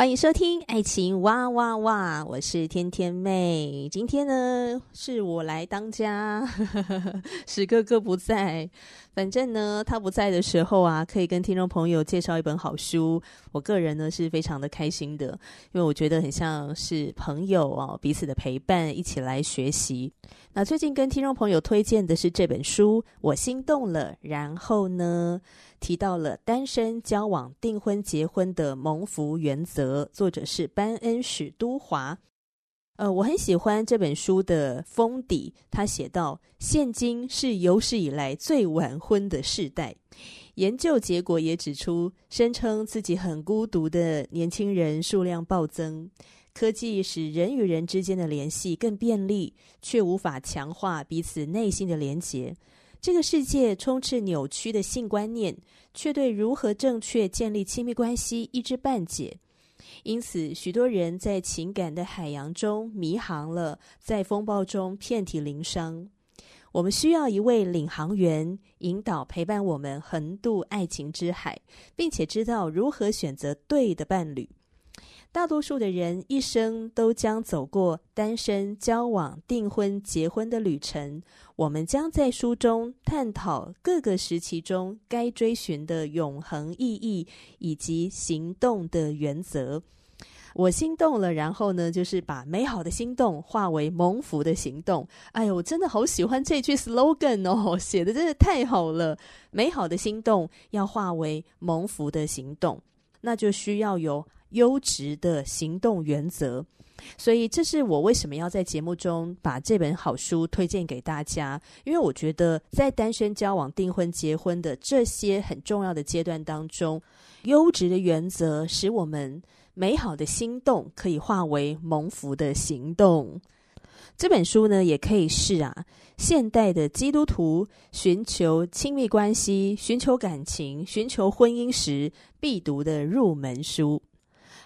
欢迎收听《爱情哇哇哇》，我是天天妹。今天呢，是我来当家，史哥哥不在。反正呢，他不在的时候啊，可以跟听众朋友介绍一本好书。我个人呢是非常的开心的，因为我觉得很像是朋友哦，彼此的陪伴，一起来学习。那最近跟听众朋友推荐的是这本书，我心动了。然后呢，提到了单身、交往、订婚、结婚的蒙福原则，作者是班恩史都华。呃，我很喜欢这本书的封底，他写道：“现今是有史以来最晚婚的世代。”研究结果也指出，声称自己很孤独的年轻人数量暴增。科技使人与人之间的联系更便利，却无法强化彼此内心的连结。这个世界充斥扭曲的性观念，却对如何正确建立亲密关系一知半解。因此，许多人在情感的海洋中迷航了，在风暴中遍体鳞伤。我们需要一位领航员，引导陪伴我们横渡爱情之海，并且知道如何选择对的伴侣。大多数的人一生都将走过单身、交往、订婚、结婚的旅程。我们将在书中探讨各个时期中该追寻的永恒意义以及行动的原则。我心动了，然后呢，就是把美好的心动化为蒙福的行动。哎呦，我真的好喜欢这句 slogan 哦，写的真的太好了。美好的心动要化为蒙福的行动，那就需要有。优质的行动原则，所以这是我为什么要在节目中把这本好书推荐给大家。因为我觉得在单身、交往、订婚、结婚的这些很重要的阶段当中，优质的原则使我们美好的心动可以化为蒙福的行动。这本书呢，也可以是啊，现代的基督徒寻求亲密关系、寻求感情、寻求婚姻时必读的入门书。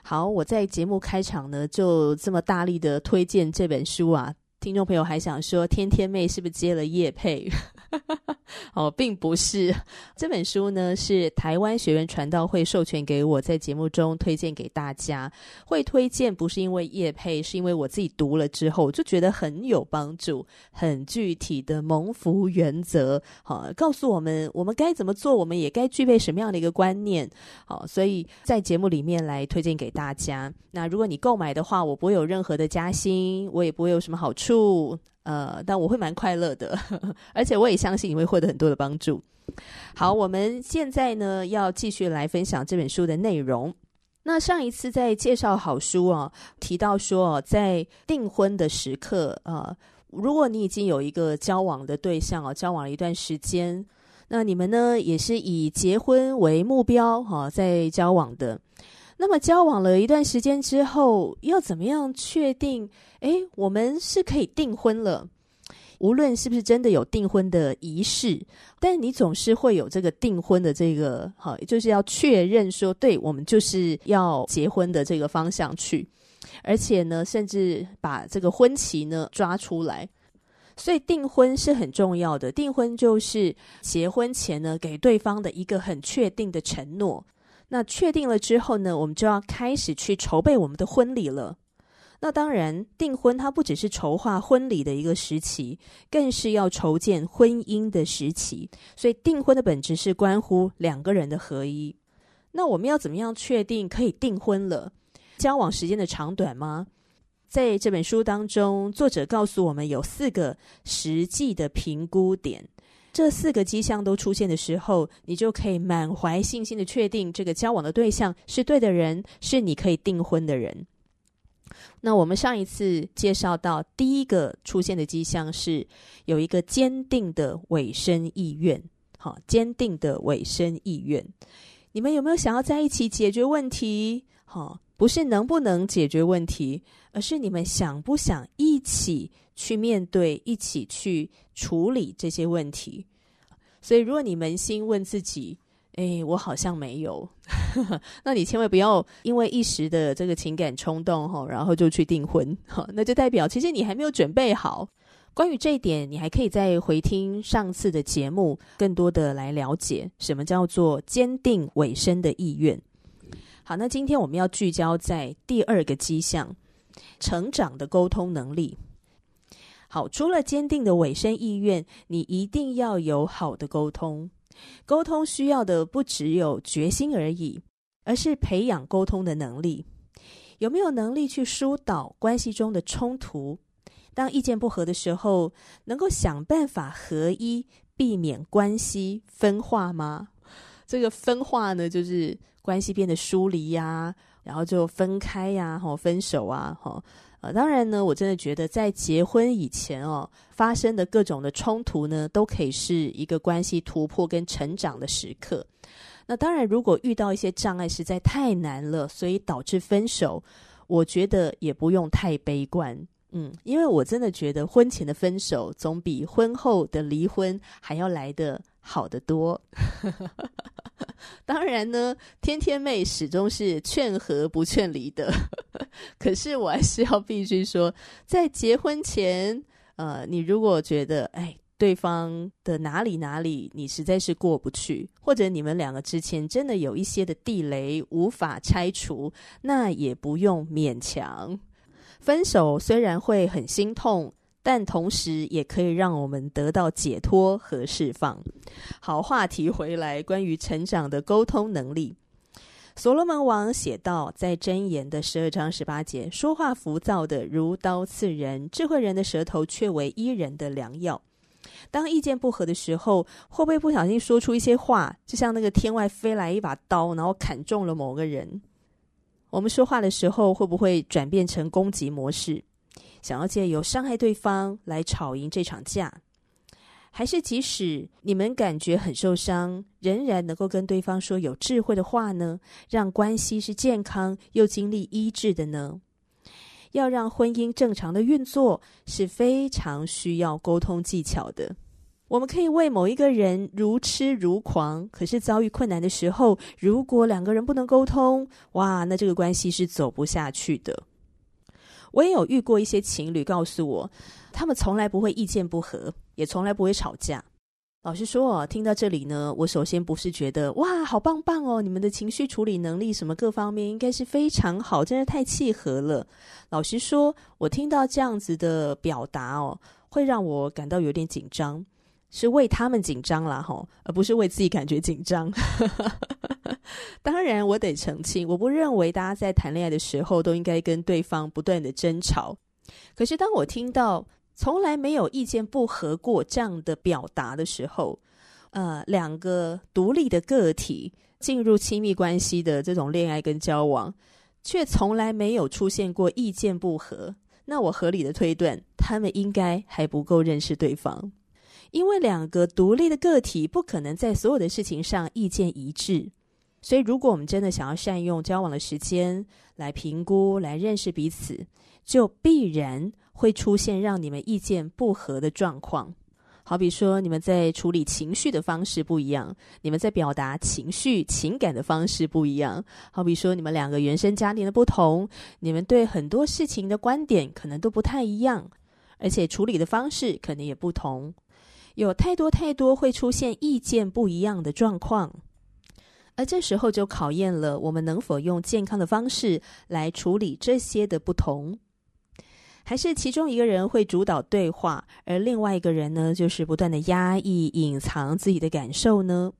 好，我在节目开场呢，就这么大力的推荐这本书啊。听众朋友还想说，天天妹是不是接了业配？哦，并不是。这本书呢，是台湾学员传道会授权给我，在节目中推荐给大家。会推荐不是因为业配，是因为我自己读了之后就觉得很有帮助，很具体的蒙福原则。好，告诉我们我们该怎么做，我们也该具备什么样的一个观念。好，所以在节目里面来推荐给大家。那如果你购买的话，我不会有任何的加薪，我也不会有什么好处。呃，但我会蛮快乐的，而且我也相信你会获得很多的帮助。好，我们现在呢要继续来分享这本书的内容。那上一次在介绍好书啊，提到说在订婚的时刻啊，如果你已经有一个交往的对象啊，交往了一段时间，那你们呢也是以结婚为目标哈，在交往的。那么交往了一段时间之后，要怎么样确定？诶，我们是可以订婚了。无论是不是真的有订婚的仪式，但你总是会有这个订婚的这个，好，就是要确认说，对，我们就是要结婚的这个方向去。而且呢，甚至把这个婚期呢抓出来。所以订婚是很重要的。订婚就是结婚前呢，给对方的一个很确定的承诺。那确定了之后呢，我们就要开始去筹备我们的婚礼了。那当然，订婚它不只是筹划婚礼的一个时期，更是要筹建婚姻的时期。所以，订婚的本质是关乎两个人的合一。那我们要怎么样确定可以订婚了？交往时间的长短吗？在这本书当中，作者告诉我们有四个实际的评估点。这四个迹象都出现的时候，你就可以满怀信心的确定这个交往的对象是对的人，是你可以订婚的人。那我们上一次介绍到，第一个出现的迹象是有一个坚定的委身意愿，好，坚定的委身意愿。你们有没有想要在一起解决问题？好，不是能不能解决问题，而是你们想不想一起去面对，一起去处理这些问题。所以，如果你扪心问自己，哎，我好像没有，那你千万不要因为一时的这个情感冲动哈，然后就去订婚哈，那就代表其实你还没有准备好。关于这一点，你还可以再回听上次的节目，更多的来了解什么叫做坚定委身的意愿。好，那今天我们要聚焦在第二个迹象，成长的沟通能力。好，除了坚定的委身意愿，你一定要有好的沟通。沟通需要的不只有决心而已，而是培养沟通的能力。有没有能力去疏导关系中的冲突？当意见不合的时候，能够想办法合一，避免关系分化吗？这个分化呢，就是关系变得疏离呀，然后就分开呀，吼，分手啊，吼。当然呢，我真的觉得在结婚以前哦，发生的各种的冲突呢，都可以是一个关系突破跟成长的时刻。那当然，如果遇到一些障碍实在太难了，所以导致分手，我觉得也不用太悲观。嗯，因为我真的觉得婚前的分手总比婚后的离婚还要来的好得多。当然呢，天天妹始终是劝和不劝离的。可是我还是要必须说，在结婚前，呃，你如果觉得哎，对方的哪里哪里你实在是过不去，或者你们两个之前真的有一些的地雷无法拆除，那也不用勉强。分手虽然会很心痛。但同时也可以让我们得到解脱和释放。好，话题回来，关于成长的沟通能力。所罗门王写道，在箴言的十二章十八节，说话浮躁的如刀刺人，智慧人的舌头却为伊人的良药。当意见不合的时候，会不会不小心说出一些话，就像那个天外飞来一把刀，然后砍中了某个人？我们说话的时候，会不会转变成攻击模式？想要借由伤害对方来吵赢这场架，还是即使你们感觉很受伤，仍然能够跟对方说有智慧的话呢？让关系是健康又经历医治的呢？要让婚姻正常的运作是非常需要沟通技巧的。我们可以为某一个人如痴如狂，可是遭遇困难的时候，如果两个人不能沟通，哇，那这个关系是走不下去的。我也有遇过一些情侣告诉我，他们从来不会意见不合，也从来不会吵架。老实说，听到这里呢，我首先不是觉得哇，好棒棒哦，你们的情绪处理能力什么各方面应该是非常好，真的太契合了。老实说，我听到这样子的表达哦，会让我感到有点紧张。是为他们紧张啦，吼，而不是为自己感觉紧张。当然，我得澄清，我不认为大家在谈恋爱的时候都应该跟对方不断的争吵。可是，当我听到从来没有意见不合过这样的表达的时候，呃，两个独立的个体进入亲密关系的这种恋爱跟交往，却从来没有出现过意见不合，那我合理的推断，他们应该还不够认识对方。因为两个独立的个体不可能在所有的事情上意见一致，所以如果我们真的想要善用交往的时间来评估、来认识彼此，就必然会出现让你们意见不合的状况。好比说，你们在处理情绪的方式不一样，你们在表达情绪、情感的方式不一样。好比说，你们两个原生家庭的不同，你们对很多事情的观点可能都不太一样，而且处理的方式可能也不同。有太多太多会出现意见不一样的状况，而这时候就考验了我们能否用健康的方式来处理这些的不同，还是其中一个人会主导对话，而另外一个人呢，就是不断的压抑、隐藏自己的感受呢？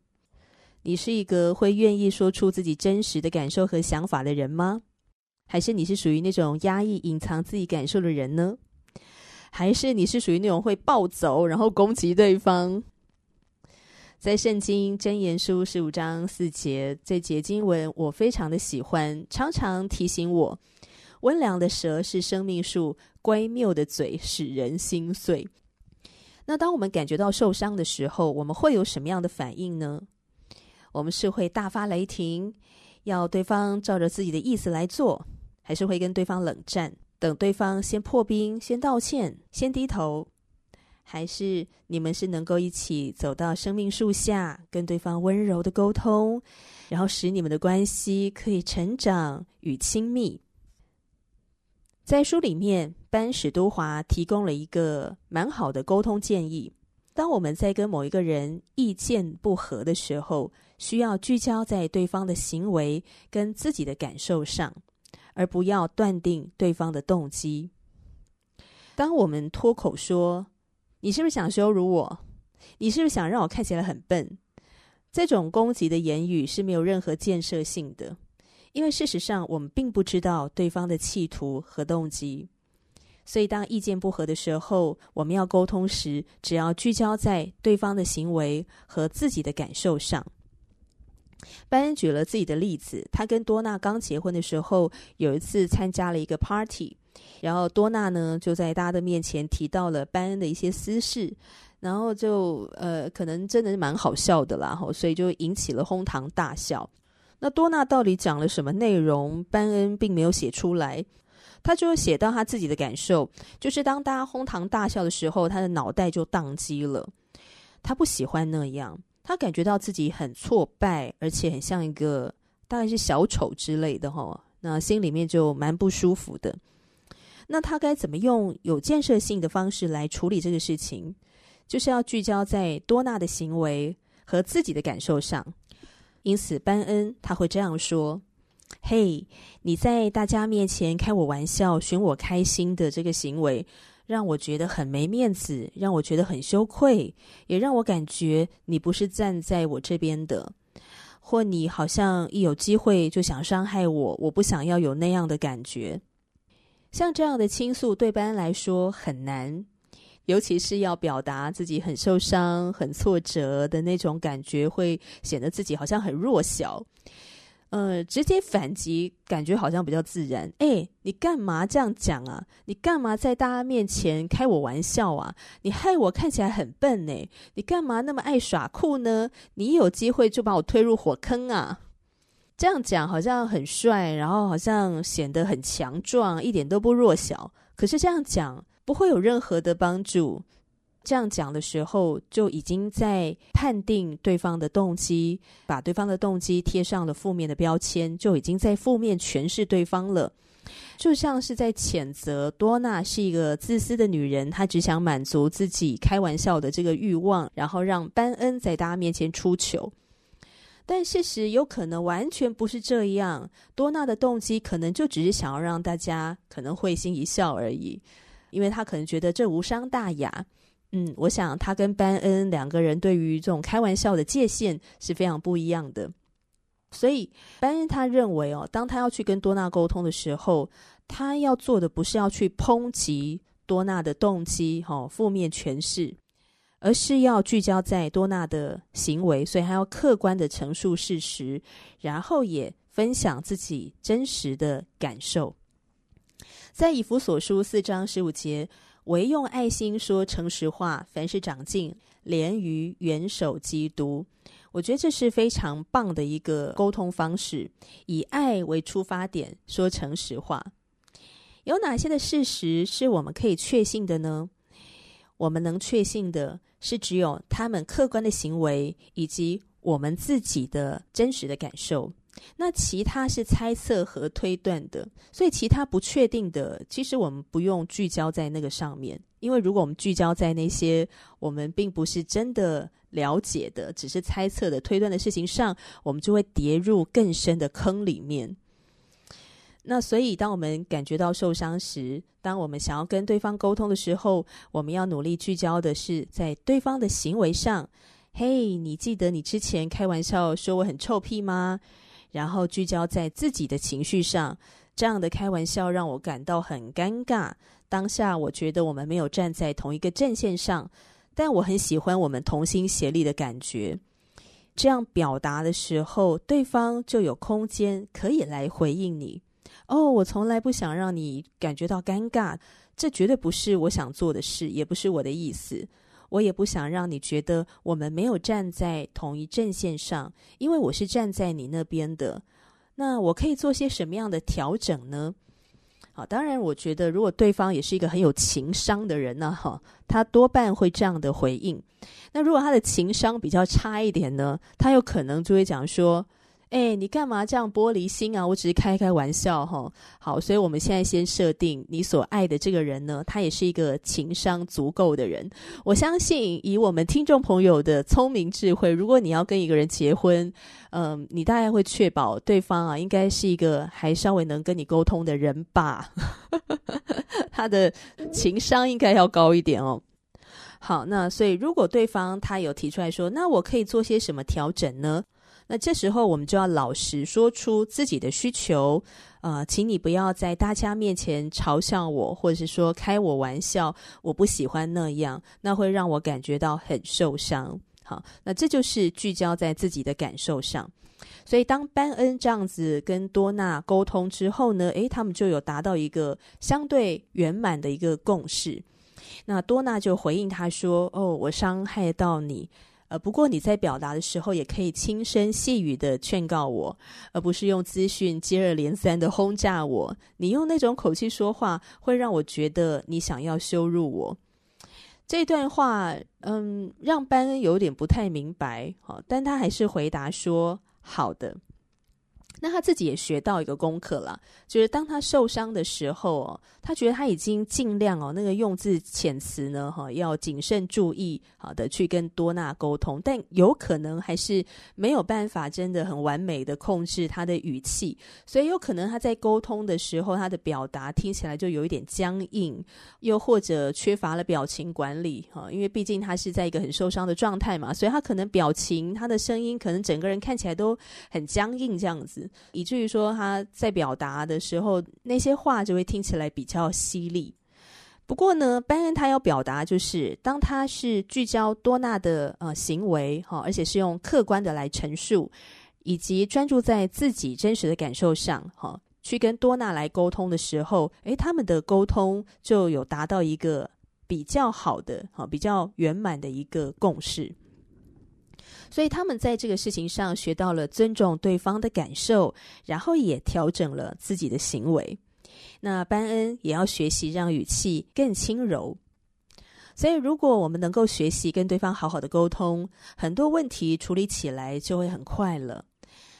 你是一个会愿意说出自己真实的感受和想法的人吗？还是你是属于那种压抑、隐藏自己感受的人呢？还是你是属于那种会暴走，然后攻击对方？在圣经箴言书十五章四节这节经文，我非常的喜欢，常常提醒我，温良的舌是生命树，乖谬的嘴使人心碎。那当我们感觉到受伤的时候，我们会有什么样的反应呢？我们是会大发雷霆，要对方照着自己的意思来做，还是会跟对方冷战，等对方先破冰、先道歉、先低头？还是你们是能够一起走到生命树下，跟对方温柔的沟通，然后使你们的关系可以成长与亲密？在书里面，班史都华提供了一个蛮好的沟通建议：当我们在跟某一个人意见不合的时候，需要聚焦在对方的行为跟自己的感受上，而不要断定对方的动机。当我们脱口说，你是不是想羞辱我？你是不是想让我看起来很笨？这种攻击的言语是没有任何建设性的，因为事实上我们并不知道对方的企图和动机。所以，当意见不合的时候，我们要沟通时，只要聚焦在对方的行为和自己的感受上。班恩举了自己的例子，他跟多娜刚结婚的时候，有一次参加了一个 party。然后多娜呢，就在大家的面前提到了班恩的一些私事，然后就呃，可能真的是蛮好笑的啦，所以就引起了哄堂大笑。那多娜到底讲了什么内容？班恩并没有写出来，他就写到他自己的感受，就是当大家哄堂大笑的时候，他的脑袋就宕机了。他不喜欢那样，他感觉到自己很挫败，而且很像一个大概是小丑之类的哈，那心里面就蛮不舒服的。那他该怎么用有建设性的方式来处理这个事情？就是要聚焦在多娜的行为和自己的感受上。因此，班恩他会这样说：“嘿，你在大家面前开我玩笑、寻我开心的这个行为，让我觉得很没面子，让我觉得很羞愧，也让我感觉你不是站在我这边的，或你好像一有机会就想伤害我。我不想要有那样的感觉。”像这样的倾诉对班来说很难，尤其是要表达自己很受伤、很挫折的那种感觉，会显得自己好像很弱小。呃，直接反击感觉好像比较自然。诶，你干嘛这样讲啊？你干嘛在大家面前开我玩笑啊？你害我看起来很笨呢？你干嘛那么爱耍酷呢？你有机会就把我推入火坑啊？这样讲好像很帅，然后好像显得很强壮，一点都不弱小。可是这样讲不会有任何的帮助。这样讲的时候，就已经在判定对方的动机，把对方的动机贴上了负面的标签，就已经在负面诠释对方了。就像是在谴责多娜是一个自私的女人，她只想满足自己开玩笑的这个欲望，然后让班恩在大家面前出糗。但事实有可能完全不是这样，多娜的动机可能就只是想要让大家可能会心一笑而已，因为他可能觉得这无伤大雅。嗯，我想他跟班恩两个人对于这种开玩笑的界限是非常不一样的，所以班恩他认为哦，当他要去跟多娜沟通的时候，他要做的不是要去抨击多娜的动机，哦，负面诠释。而是要聚焦在多娜的行为，所以还要客观的陈述事实，然后也分享自己真实的感受。在以弗所书四章十五节，唯用爱心说诚实话，凡事长进，连于元首基督。我觉得这是非常棒的一个沟通方式，以爱为出发点说诚实话。有哪些的事实是我们可以确信的呢？我们能确信的是，只有他们客观的行为以及我们自己的真实的感受。那其他是猜测和推断的，所以其他不确定的，其实我们不用聚焦在那个上面。因为如果我们聚焦在那些我们并不是真的了解的，只是猜测的、推断的事情上，我们就会跌入更深的坑里面。那所以，当我们感觉到受伤时，当我们想要跟对方沟通的时候，我们要努力聚焦的是在对方的行为上。嘿，你记得你之前开玩笑说我很臭屁吗？然后聚焦在自己的情绪上，这样的开玩笑让我感到很尴尬。当下我觉得我们没有站在同一个阵线上，但我很喜欢我们同心协力的感觉。这样表达的时候，对方就有空间可以来回应你。哦，我从来不想让你感觉到尴尬，这绝对不是我想做的事，也不是我的意思。我也不想让你觉得我们没有站在同一阵线上，因为我是站在你那边的。那我可以做些什么样的调整呢？好，当然，我觉得如果对方也是一个很有情商的人呢，哈，他多半会这样的回应。那如果他的情商比较差一点呢，他有可能就会讲说。哎，你干嘛这样玻璃心啊？我只是开开玩笑哈。好，所以我们现在先设定你所爱的这个人呢，他也是一个情商足够的人。我相信以我们听众朋友的聪明智慧，如果你要跟一个人结婚，嗯，你大概会确保对方啊，应该是一个还稍微能跟你沟通的人吧。他的情商应该要高一点哦。好，那所以如果对方他有提出来说，那我可以做些什么调整呢？那这时候我们就要老实说出自己的需求，呃，请你不要在大家面前嘲笑我，或者是说开我玩笑，我不喜欢那样，那会让我感觉到很受伤。好，那这就是聚焦在自己的感受上。所以当班恩这样子跟多娜沟通之后呢，诶，他们就有达到一个相对圆满的一个共识。那多娜就回应他说：“哦，我伤害到你。”呃，不过你在表达的时候，也可以轻声细语的劝告我，而不是用资讯接二连三的轰炸我。你用那种口气说话，会让我觉得你想要羞辱我。这段话，嗯，让班恩有点不太明白，哦，但他还是回答说：“好的。”那他自己也学到一个功课了，就是当他受伤的时候哦，他觉得他已经尽量哦，那个用字遣词呢，哈，要谨慎注意，好的去跟多娜沟通，但有可能还是没有办法真的很完美的控制他的语气，所以有可能他在沟通的时候，他的表达听起来就有一点僵硬，又或者缺乏了表情管理，哈，因为毕竟他是在一个很受伤的状态嘛，所以他可能表情、他的声音，可能整个人看起来都很僵硬这样子。以至于说他在表达的时候，那些话就会听起来比较犀利。不过呢，班恩他要表达就是，当他是聚焦多娜的呃行为哈，而且是用客观的来陈述，以及专注在自己真实的感受上哈，去跟多娜来沟通的时候，诶，他们的沟通就有达到一个比较好的哈，比较圆满的一个共识。所以他们在这个事情上学到了尊重对方的感受，然后也调整了自己的行为。那班恩也要学习让语气更轻柔。所以，如果我们能够学习跟对方好好的沟通，很多问题处理起来就会很快了。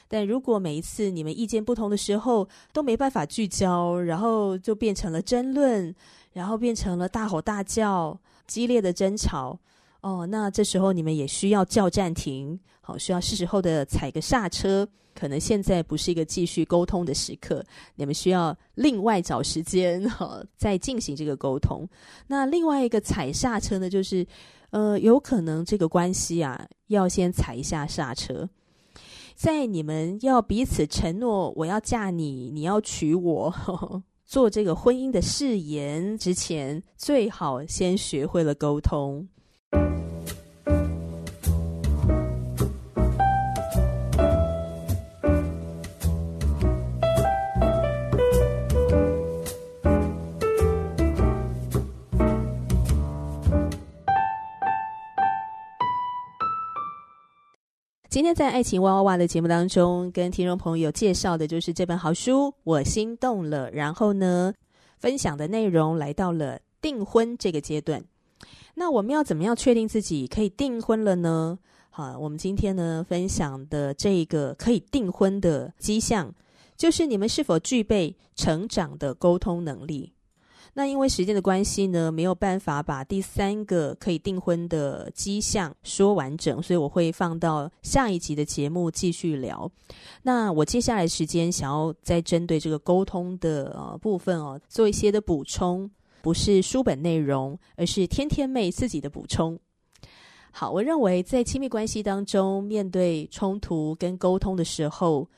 但如果每一次你们意见不同的时候都没办法聚焦，然后就变成了争论，然后变成了大吼大叫、激烈的争吵。哦，那这时候你们也需要叫暂停，好，需要是时候的踩个刹车。可能现在不是一个继续沟通的时刻，你们需要另外找时间，哈，再进行这个沟通。那另外一个踩刹车呢，就是，呃，有可能这个关系啊，要先踩一下刹车，在你们要彼此承诺我要嫁你，你要娶我，做这个婚姻的誓言之前，最好先学会了沟通。今天在爱情哇哇哇的节目当中，跟听众朋友介绍的就是这本好书《我心动了》，然后呢，分享的内容来到了订婚这个阶段。那我们要怎么样确定自己可以订婚了呢？好，我们今天呢分享的这个可以订婚的迹象，就是你们是否具备成长的沟通能力。那因为时间的关系呢，没有办法把第三个可以订婚的迹象说完整，所以我会放到下一集的节目继续聊。那我接下来时间想要再针对这个沟通的呃部分哦，做一些的补充。不是书本内容，而是天天妹自己的补充。好，我认为在亲密关系当中，面对冲突跟沟通的时候，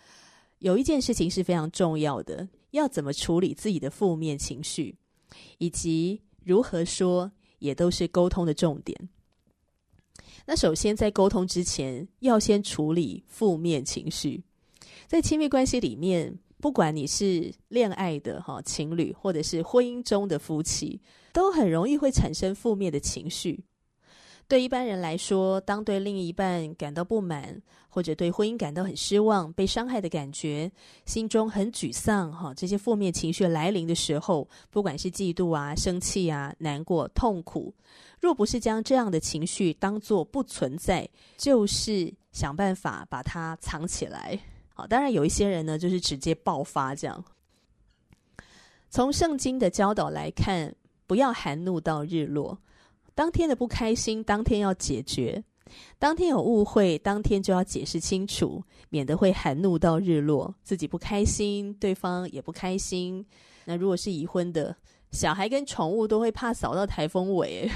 有一件事情是非常重要的，要怎么处理自己的负面情绪，以及如何说，也都是沟通的重点。那首先在沟通之前，要先处理负面情绪。在亲密关系里面，不管你是恋爱的哈情侣，或者是婚姻中的夫妻，都很容易会产生负面的情绪。对一般人来说，当对另一半感到不满，或者对婚姻感到很失望、被伤害的感觉，心中很沮丧，哈，这些负面情绪来临的时候，不管是嫉妒啊、生气啊、难过、痛苦，若不是将这样的情绪当作不存在，就是想办法把它藏起来。好，当然有一些人呢，就是直接爆发这样。从圣经的教导来看，不要含怒到日落。当天的不开心，当天要解决；当天有误会，当天就要解释清楚，免得会含怒到日落，自己不开心，对方也不开心。那如果是已婚的，小孩跟宠物都会怕扫到台风尾。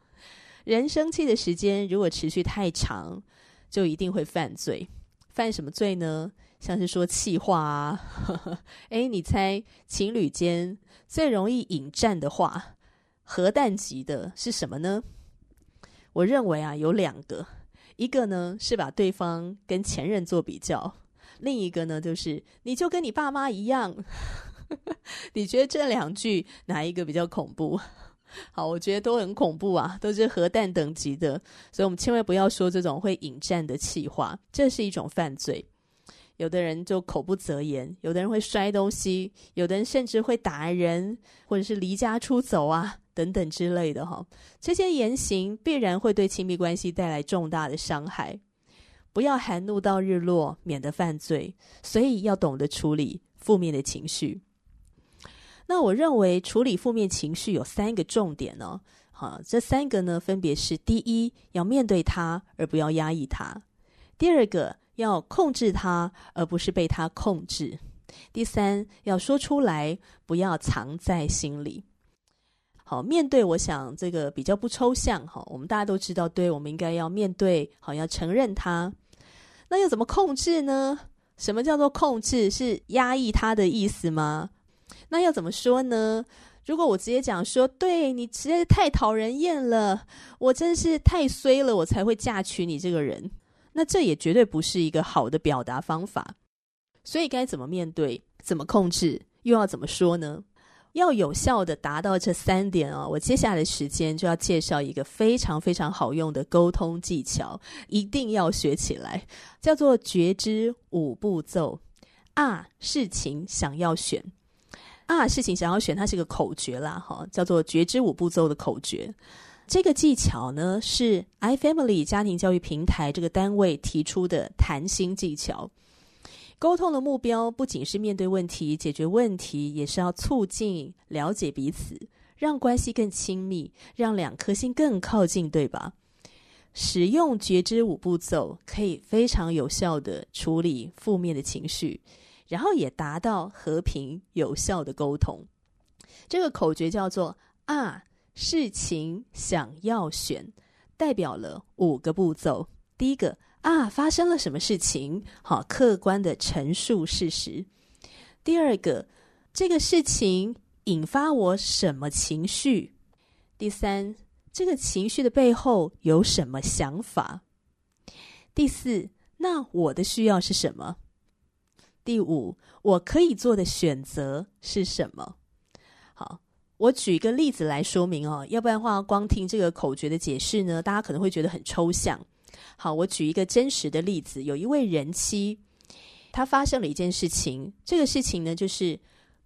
人生气的时间如果持续太长，就一定会犯罪。犯什么罪呢？像是说气话啊。诶，你猜情侣间最容易引战的话？核弹级的是什么呢？我认为啊，有两个，一个呢是把对方跟前任做比较，另一个呢就是你就跟你爸妈一样。你觉得这两句哪一个比较恐怖？好，我觉得都很恐怖啊，都是核弹等级的，所以我们千万不要说这种会引战的气话，这是一种犯罪。有的人就口不择言，有的人会摔东西，有的人甚至会打人，或者是离家出走啊。等等之类的哈，这些言行必然会对亲密关系带来重大的伤害。不要含怒到日落，免得犯罪。所以要懂得处理负面的情绪。那我认为处理负面情绪有三个重点呢。好，这三个呢分别是：第一，要面对它，而不要压抑它；第二个，要控制它，而不是被它控制；第三，要说出来，不要藏在心里。好，面对我想这个比较不抽象哈，我们大家都知道，对，我们应该要面对，好，要承认它。那要怎么控制呢？什么叫做控制？是压抑它的意思吗？那要怎么说呢？如果我直接讲说，对，你实在是太讨人厌了，我真是太衰了，我才会嫁娶你这个人，那这也绝对不是一个好的表达方法。所以该怎么面对？怎么控制？又要怎么说呢？要有效的达到这三点啊，我接下来的时间就要介绍一个非常非常好用的沟通技巧，一定要学起来，叫做觉知五步骤。啊，事情想要选，啊，事情想要选，它是个口诀啦，哈，叫做觉知五步骤的口诀。这个技巧呢，是 iFamily 家庭教育平台这个单位提出的谈心技巧。沟通的目标不仅是面对问题、解决问题，也是要促进了解彼此，让关系更亲密，让两颗心更靠近，对吧？使用觉知五步骤，可以非常有效地处理负面的情绪，然后也达到和平有效的沟通。这个口诀叫做“啊，事情想要选”，代表了五个步骤。第一个。啊，发生了什么事情？好，客观的陈述事实。第二个，这个事情引发我什么情绪？第三，这个情绪的背后有什么想法？第四，那我的需要是什么？第五，我可以做的选择是什么？好，我举一个例子来说明哦，要不然的话，光听这个口诀的解释呢，大家可能会觉得很抽象。好，我举一个真实的例子。有一位人妻，她发生了一件事情。这个事情呢，就是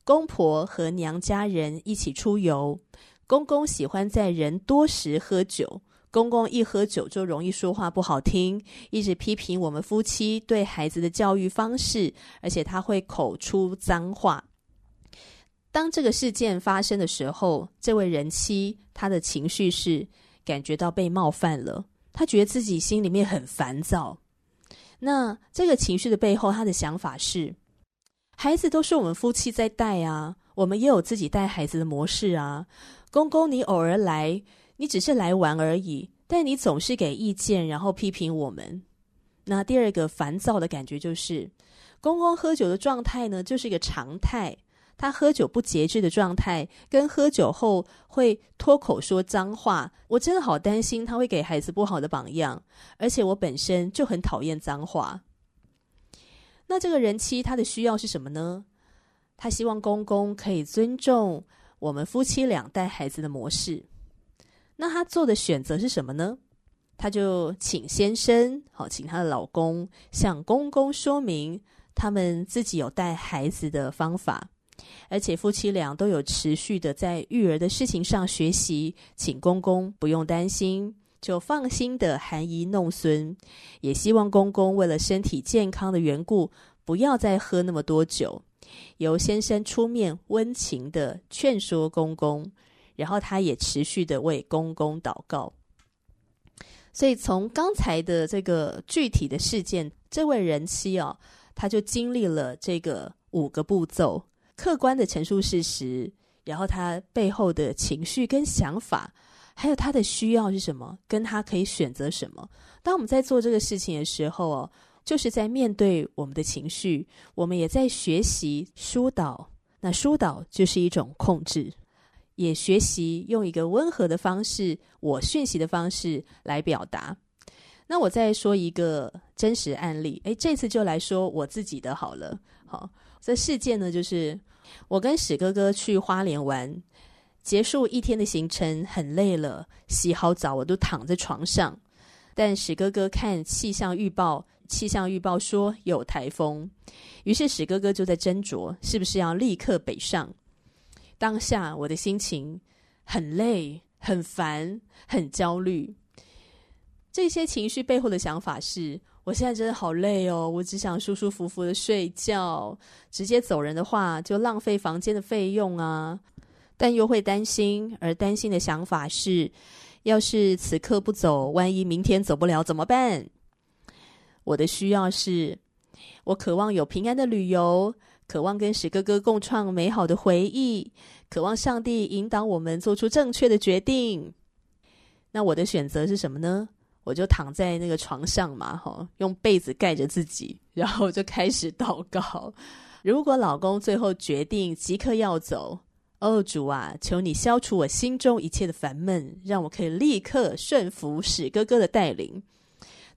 公婆和娘家人一起出游。公公喜欢在人多时喝酒。公公一喝酒就容易说话不好听，一直批评我们夫妻对孩子的教育方式，而且他会口出脏话。当这个事件发生的时候，这位人妻她的情绪是感觉到被冒犯了。他觉得自己心里面很烦躁，那这个情绪的背后，他的想法是：孩子都是我们夫妻在带啊，我们也有自己带孩子的模式啊。公公，你偶尔来，你只是来玩而已，但你总是给意见，然后批评我们。那第二个烦躁的感觉就是，公公喝酒的状态呢，就是一个常态。他喝酒不节制的状态，跟喝酒后会脱口说脏话，我真的好担心他会给孩子不好的榜样。而且我本身就很讨厌脏话。那这个人妻她的需要是什么呢？她希望公公可以尊重我们夫妻俩带孩子的模式。那她做的选择是什么呢？她就请先生，好，请她的老公向公公说明他们自己有带孩子的方法，而且夫妻俩都有持续的在育儿的事情上学习，请公公不用担心。就放心的含饴弄孙，也希望公公为了身体健康的缘故，不要再喝那么多酒。由先生出面温情的劝说公公，然后他也持续的为公公祷告。所以从刚才的这个具体的事件，这位人妻哦，他就经历了这个五个步骤，客观的陈述事实，然后他背后的情绪跟想法。还有他的需要是什么？跟他可以选择什么？当我们在做这个事情的时候哦，就是在面对我们的情绪，我们也在学习疏导。那疏导就是一种控制，也学习用一个温和的方式，我讯息的方式来表达。那我再说一个真实案例，诶，这次就来说我自己的好了。好，这事件呢，就是我跟史哥哥去花莲玩。结束一天的行程，很累了，洗好澡，我都躺在床上。但史哥哥看气象预报，气象预报说有台风，于是史哥哥就在斟酌是不是要立刻北上。当下我的心情很累、很烦、很焦虑。这些情绪背后的想法是：我现在真的好累哦，我只想舒舒服服的睡觉。直接走人的话，就浪费房间的费用啊。但又会担心，而担心的想法是：要是此刻不走，万一明天走不了怎么办？我的需要是，我渴望有平安的旅游，渴望跟史哥哥共创美好的回忆，渴望上帝引导我们做出正确的决定。那我的选择是什么呢？我就躺在那个床上嘛，哈，用被子盖着自己，然后就开始祷告。如果老公最后决定即刻要走，哦，主啊，求你消除我心中一切的烦闷，让我可以立刻顺服史哥哥的带领。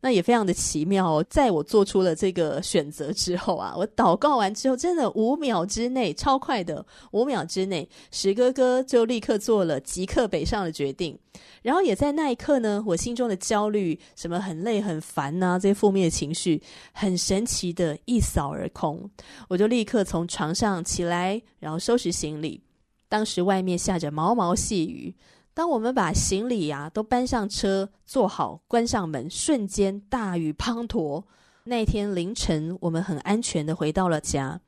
那也非常的奇妙哦，在我做出了这个选择之后啊，我祷告完之后，真的五秒之内，超快的五秒之内，史哥哥就立刻做了即刻北上的决定。然后也在那一刻呢，我心中的焦虑，什么很累、很烦呐、这些负面的情绪，很神奇的一扫而空。我就立刻从床上起来，然后收拾行李。当时外面下着毛毛细雨，当我们把行李呀、啊、都搬上车，坐好，关上门，瞬间大雨滂沱。那天凌晨，我们很安全的回到了家。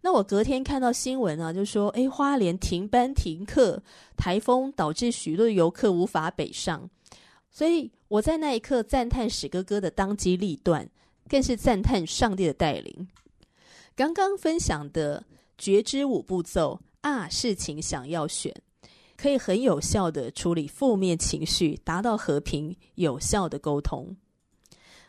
那我隔天看到新闻啊，就说：诶，花莲停班停课，台风导致许多游客无法北上。所以我在那一刻赞叹史哥哥的当机立断，更是赞叹上帝的带领。刚刚分享的觉知五步骤。啊，事情想要选，可以很有效的处理负面情绪，达到和平有效的沟通。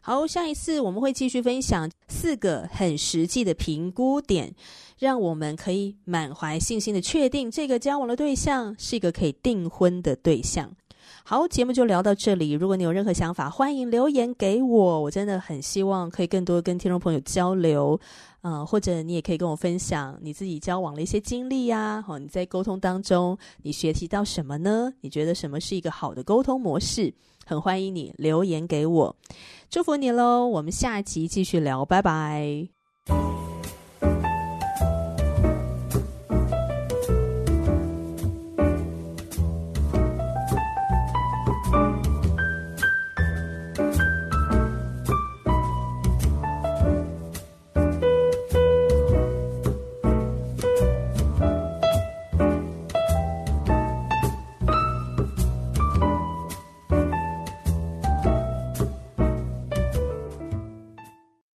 好，下一次我们会继续分享四个很实际的评估点，让我们可以满怀信心的确定这个交往的对象是一个可以订婚的对象。好，节目就聊到这里。如果你有任何想法，欢迎留言给我。我真的很希望可以更多跟听众朋友交流。嗯，或者你也可以跟我分享你自己交往的一些经历呀。好，你在沟通当中，你学习到什么呢？你觉得什么是一个好的沟通模式？很欢迎你留言给我，祝福你喽！我们下集继续聊，拜拜。